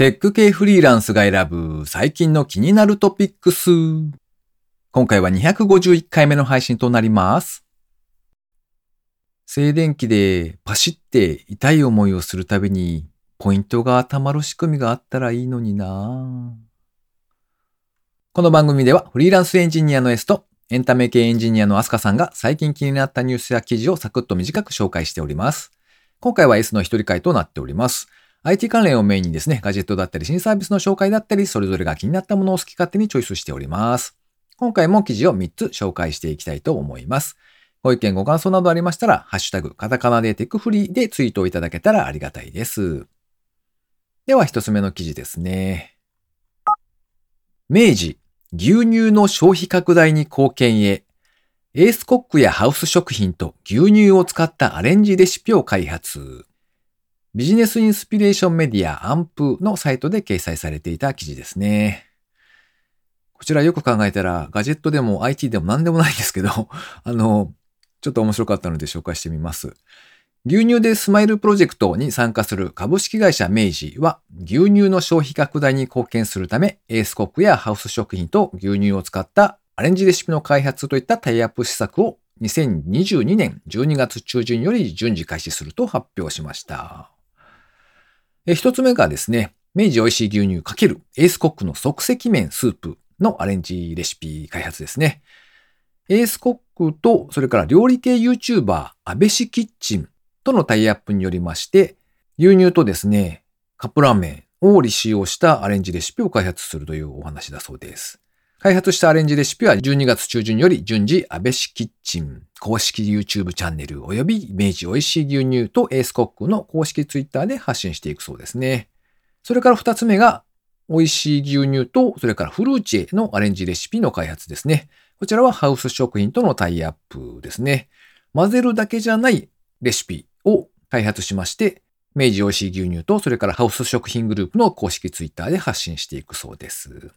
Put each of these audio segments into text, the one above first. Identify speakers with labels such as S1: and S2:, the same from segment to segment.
S1: テック系フリーランスが選ぶ最近の気になるトピックス。今回は251回目の配信となります。静電気でパシって痛い思いをするたびにポイントが溜まる仕組みがあったらいいのになこの番組ではフリーランスエンジニアの S とエンタメ系エンジニアのアスカさんが最近気になったニュースや記事をサクッと短く紹介しております。今回は S の一人会となっております。IT 関連をメインにですね、ガジェットだったり新サービスの紹介だったり、それぞれが気になったものを好き勝手にチョイスしております。今回も記事を3つ紹介していきたいと思います。ご意見ご感想などありましたら、ハッシュタグ、カタカナでテクフリーでツイートをいただけたらありがたいです。では一つ目の記事ですね。明治、牛乳の消費拡大に貢献へ、エースコックやハウス食品と牛乳を使ったアレンジレシピを開発。ビジネスインスピレーションメディアアンプのサイトで掲載されていた記事ですね。こちらよく考えたらガジェットでも IT でも何でもないんですけど、あの、ちょっと面白かったので紹介してみます。牛乳でスマイルプロジェクトに参加する株式会社明治は牛乳の消費拡大に貢献するためエースコックやハウス食品と牛乳を使ったアレンジレシピの開発といったタイアップ施策を2022年12月中旬より順次開始すると発表しました。一つ目がですね、明治美味しい牛乳×エースコックの即席麺スープのアレンジレシピ開発ですね。エースコックと、それから料理系 YouTuber、安倍氏キッチンとのタイアップによりまして、牛乳とですね、カップラーメンを使用したアレンジレシピを開発するというお話だそうです。開発したアレンジレシピは12月中旬より順次、安倍氏キッチン公式 YouTube チャンネル及び明治美味しい牛乳とエースコックの公式 Twitter で発信していくそうですね。それから二つ目が、美味しい牛乳と、それからフルーチェのアレンジレシピの開発ですね。こちらはハウス食品とのタイアップですね。混ぜるだけじゃないレシピを開発しまして、明治美味しい牛乳と、それからハウス食品グループの公式ツイッターで発信していくそうです。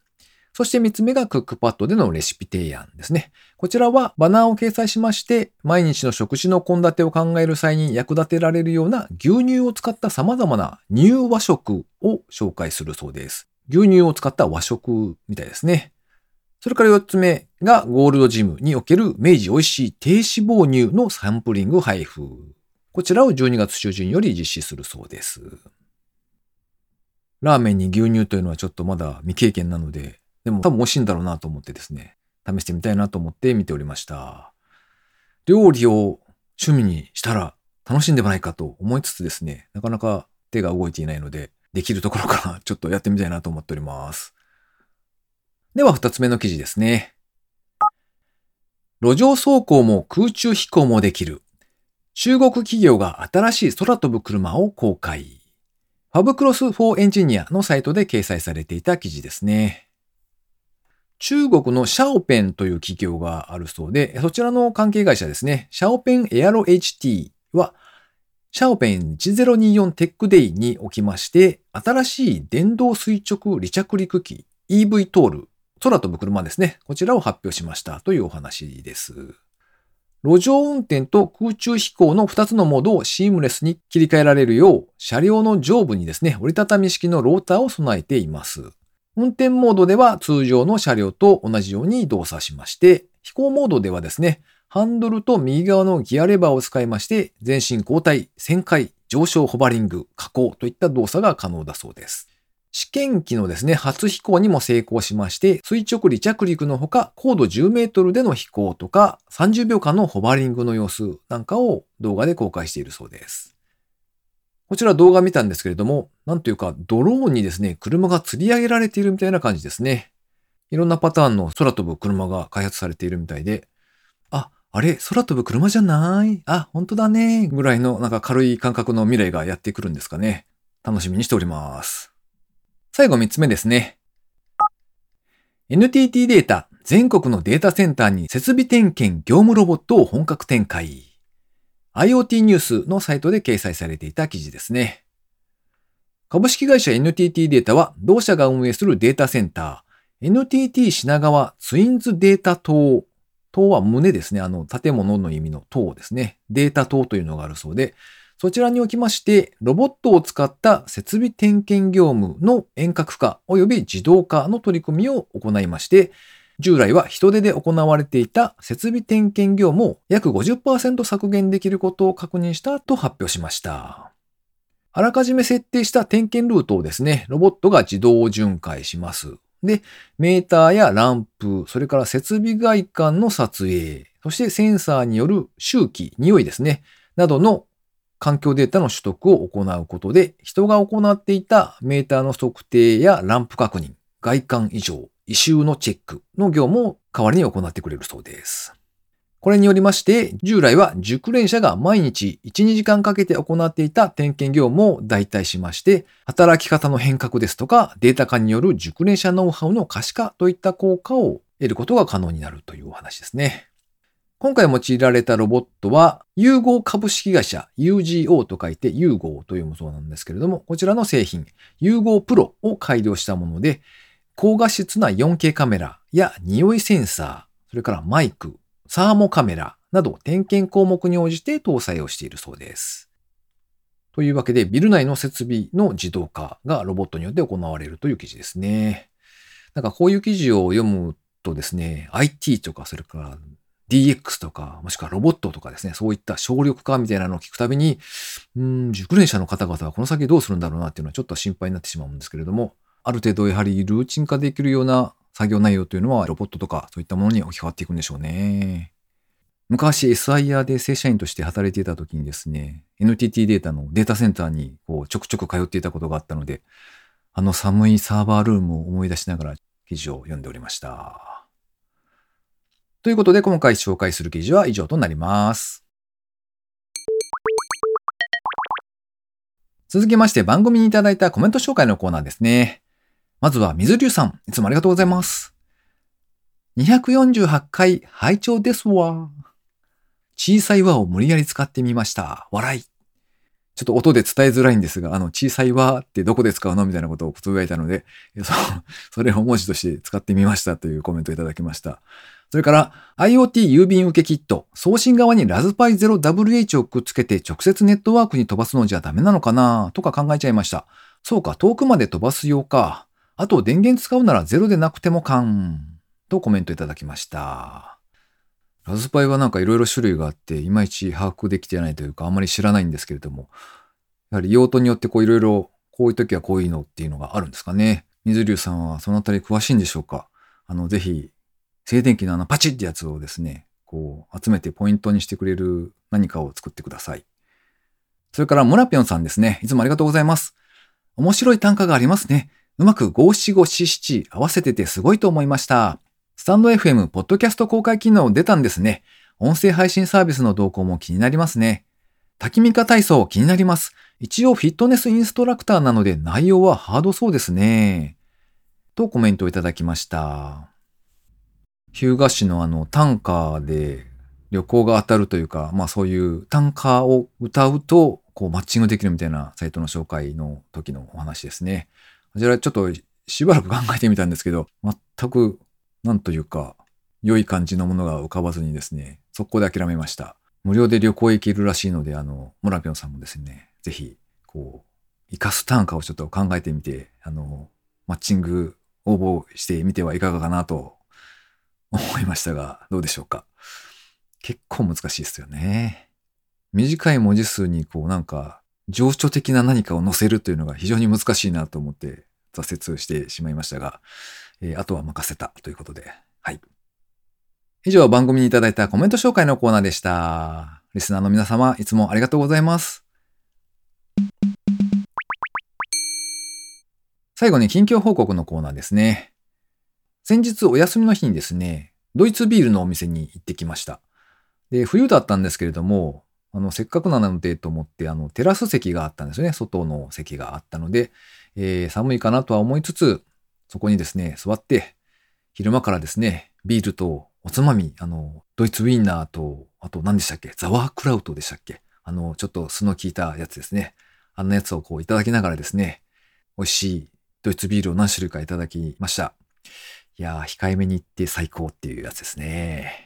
S1: そして三つ目がクックパッドでのレシピ提案ですね。こちらはバナーを掲載しまして、毎日の食事の献立を考える際に役立てられるような牛乳を使った様々な乳和食を紹介するそうです。牛乳を使った和食みたいですね。それから四つ目がゴールドジムにおける明治美味しい低脂肪乳のサンプリング配布。こちらを12月中旬より実施するそうです。ラーメンに牛乳というのはちょっとまだ未経験なので、でも多分美味しいんだろうなと思ってですね、試してみたいなと思って見ておりました。料理を趣味にしたら楽しんでもないかと思いつつですね、なかなか手が動いていないので、できるところから ちょっとやってみたいなと思っております。では二つ目の記事ですね。路上走行も空中飛行もできる。中国企業が新しい空飛ぶ車を公開。ファブクロス4エンジニアのサイトで掲載されていた記事ですね。中国のシャオペンという企業があるそうで、そちらの関係会社ですね、シャオペンエアロ HT は、シャオペン1024テックデイにおきまして、新しい電動垂直離着陸機 EV トール、空飛ぶ車ですね、こちらを発表しましたというお話です。路上運転と空中飛行の2つのモードをシームレスに切り替えられるよう、車両の上部にですね、折りたたみ式のローターを備えています。運転モードでは通常の車両と同じように動作しまして、飛行モードではですね、ハンドルと右側のギアレバーを使いまして、前進後退、旋回、上昇ホバリング、下降といった動作が可能だそうです。試験機のですね、初飛行にも成功しまして、垂直離着陸のほか、高度10メートルでの飛行とか、30秒間のホバリングの様子なんかを動画で公開しているそうです。こちら動画見たんですけれども、なんというか、ドローンにですね、車が吊り上げられているみたいな感じですね。いろんなパターンの空飛ぶ車が開発されているみたいで、あ、あれ、空飛ぶ車じゃない？あ、本当だね。ぐらいのなんか軽い感覚の未来がやってくるんですかね。楽しみにしております。最後三つ目ですね。NTT データ、全国のデータセンターに設備点検業務ロボットを本格展開。IoT ニュースのサイトで掲載されていた記事ですね。株式会社 NTT データは同社が運営するデータセンター、NTT 品川ツインズデータ塔。塔は胸ですね。あの、建物の意味の塔ですね。データ塔というのがあるそうで、そちらにおきまして、ロボットを使った設備点検業務の遠隔化及び自動化の取り組みを行いまして、従来は人手で行われていた設備点検業務を約50%削減できることを確認したと発表しました。あらかじめ設定した点検ルートをですね、ロボットが自動巡回します。で、メーターやランプ、それから設備外観の撮影、そしてセンサーによる周期、匂いですね、などの環境データの取得を行うことで、人が行っていたメーターの測定やランプ確認、外観異常、異臭のチェックの業務を代わりに行ってくれるそうです。これによりまして、従来は熟練者が毎日1、2時間かけて行っていた点検業務を代替しまして、働き方の変革ですとか、データ化による熟練者ノウハウの可視化といった効果を得ることが可能になるというお話ですね。今回用いられたロボットは、融合株式会社 UGO と書いて融合というもそうなんですけれども、こちらの製品、融合プロを改良したもので、高画質な 4K カメラや匂いセンサー、それからマイク、サーモカメラなど点検項目に応じて搭載をしているそうです。というわけで、ビル内の設備の自動化がロボットによって行われるという記事ですね。なんかこういう記事を読むとですね、IT とかそれから DX とか、もしくはロボットとかですね、そういった省力化みたいなのを聞くたびに、うん、熟練者の方々はこの先どうするんだろうなっていうのはちょっと心配になってしまうんですけれども、ある程度やはりルーチン化できるような作業内容というのはロボットとかそういったものに置き換わっていくんでしょうね。昔 SIR で正社員として働いていた時にですね、NTT データのデータセンターにこうちょくちょく通っていたことがあったので、あの寒いサーバールームを思い出しながら記事を読んでおりました。ということで今回紹介する記事は以上となります。続きまして番組にいただいたコメント紹介のコーナーですね。まずは水流さん、いつもありがとうございます。248回拝聴ですわ。小さい輪を無理やり使ってみました。笑い。ちょっと音で伝えづらいんですが、あの、小さい輪ってどこで使うのみたいなことをつぶやいたので、そそれを文字として使ってみましたというコメントをいただきました。それから、IoT 郵便受けキット、送信側にラズパイ 0WH をくっつけて直接ネットワークに飛ばすのじゃダメなのかな？とか考えちゃいました。そうか、遠くまで飛ばすようか。あと電源使うならゼロでなくてもかん。とコメントいただきました。ラズパイはなんかいろいろ種類があって、いまいち把握できてないというか、あんまり知らないんですけれども、やはり用途によってこういろいろ、こういう時はこういうのっていうのがあるんですかね。水流さんはそのあたり詳しいんでしょうかあの、ぜひ、静電気のあのパチってやつをですね、こう集めてポイントにしてくれる何かを作ってください。それからモラピョンさんですね。いつもありがとうございます。面白い単価がありますね。うまく五七五七七合わせててすごいと思いました。スタンド FM ポッドキャスト公開機能出たんですね。音声配信サービスの動向も気になりますね。滝ミカ体操気になります。一応フィットネスインストラクターなので内容はハードそうですね。とコメントをいただきました。日向市のあの短歌で旅行が当たるというか、まあそういう短歌を歌うとこうマッチングできるみたいなサイトの紹介の時のお話ですね。こちらちょっとしばらく考えてみたんですけど、全く、なんというか、良い感じのものが浮かばずにですね、速攻で諦めました。無料で旅行行けるらしいので、あの、モラピョンさんもですね、ぜひ、こう、生かす単価をちょっと考えてみて、あの、マッチング応募してみてはいかがかなと思いましたが、どうでしょうか？結構難しいですよね。短い文字数にこうなんか情緒的な何かを載せるというのが非常に難しいなと思って挫折してしまいましたが、えー、あとは任せたということで、はい。以上番組にいただいたコメント紹介のコーナーでした。リスナーの皆様、いつもありがとうございます。最後に近況報告のコーナーですね。先日お休みの日にですね、ドイツビールのお店に行ってきました。で、冬だったんですけれども、あの、せっかくなのでと思って、あの、テラス席があったんですよね。外の席があったので、えー、寒いかなとは思いつつ、そこにですね、座って、昼間からですね、ビールとおつまみ、あの、ドイツウィンナーと、あと何でしたっけザワークラウトでしたっけあの、ちょっと酢の効いたやつですね。あんなやつをこういただきながらですね、美味しいドイツビールを何種類かいただきました。いやー、控えめに行って最高っていうやつですね。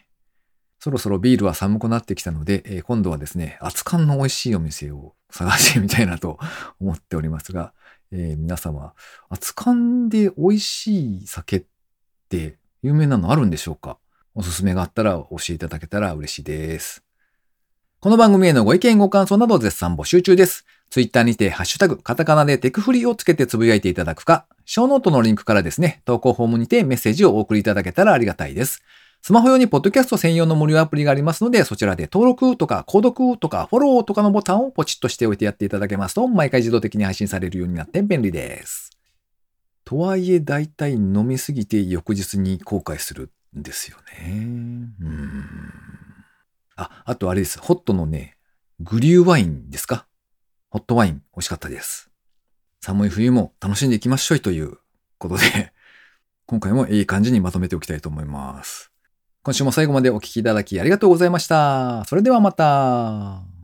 S1: そろそろビールは寒くなってきたので、えー今度はですね、熱燗の美味しいお店を探してみたいなと 思っておりますが、えー皆様、熱燗で美味しい酒って有名なのあるんでしょうか？おすすめがあったら教えていただけたら嬉しいです。この番組へのご意見ご感想など絶賛募集中です。ツイッターにてハッシュタグ、カタカナでテクフリをつけてつぶやいていただくか、ショーノートのリンクからですね、投稿フォームにてメッセージをお送りいただけたらありがたいです。スマホ用にポッドキャスト専用の無料アプリがありますので、そちらで登録とか購読とかフォローとかのボタンをポチッとしておいてやっていただけますと、毎回自動的に配信されるようになって便利です。とはいえ、だいたい飲みすぎて翌日に後悔するんですよね。うん。あ、あとあれです。ホットのね、グリューワインですか？ホットワイン美味しかったです。寒い冬も楽しんでいきましょうということで、今回もいい感じにまとめておきたいと思います。今週も最後までお聴きいただきありがとうございました。それではまた。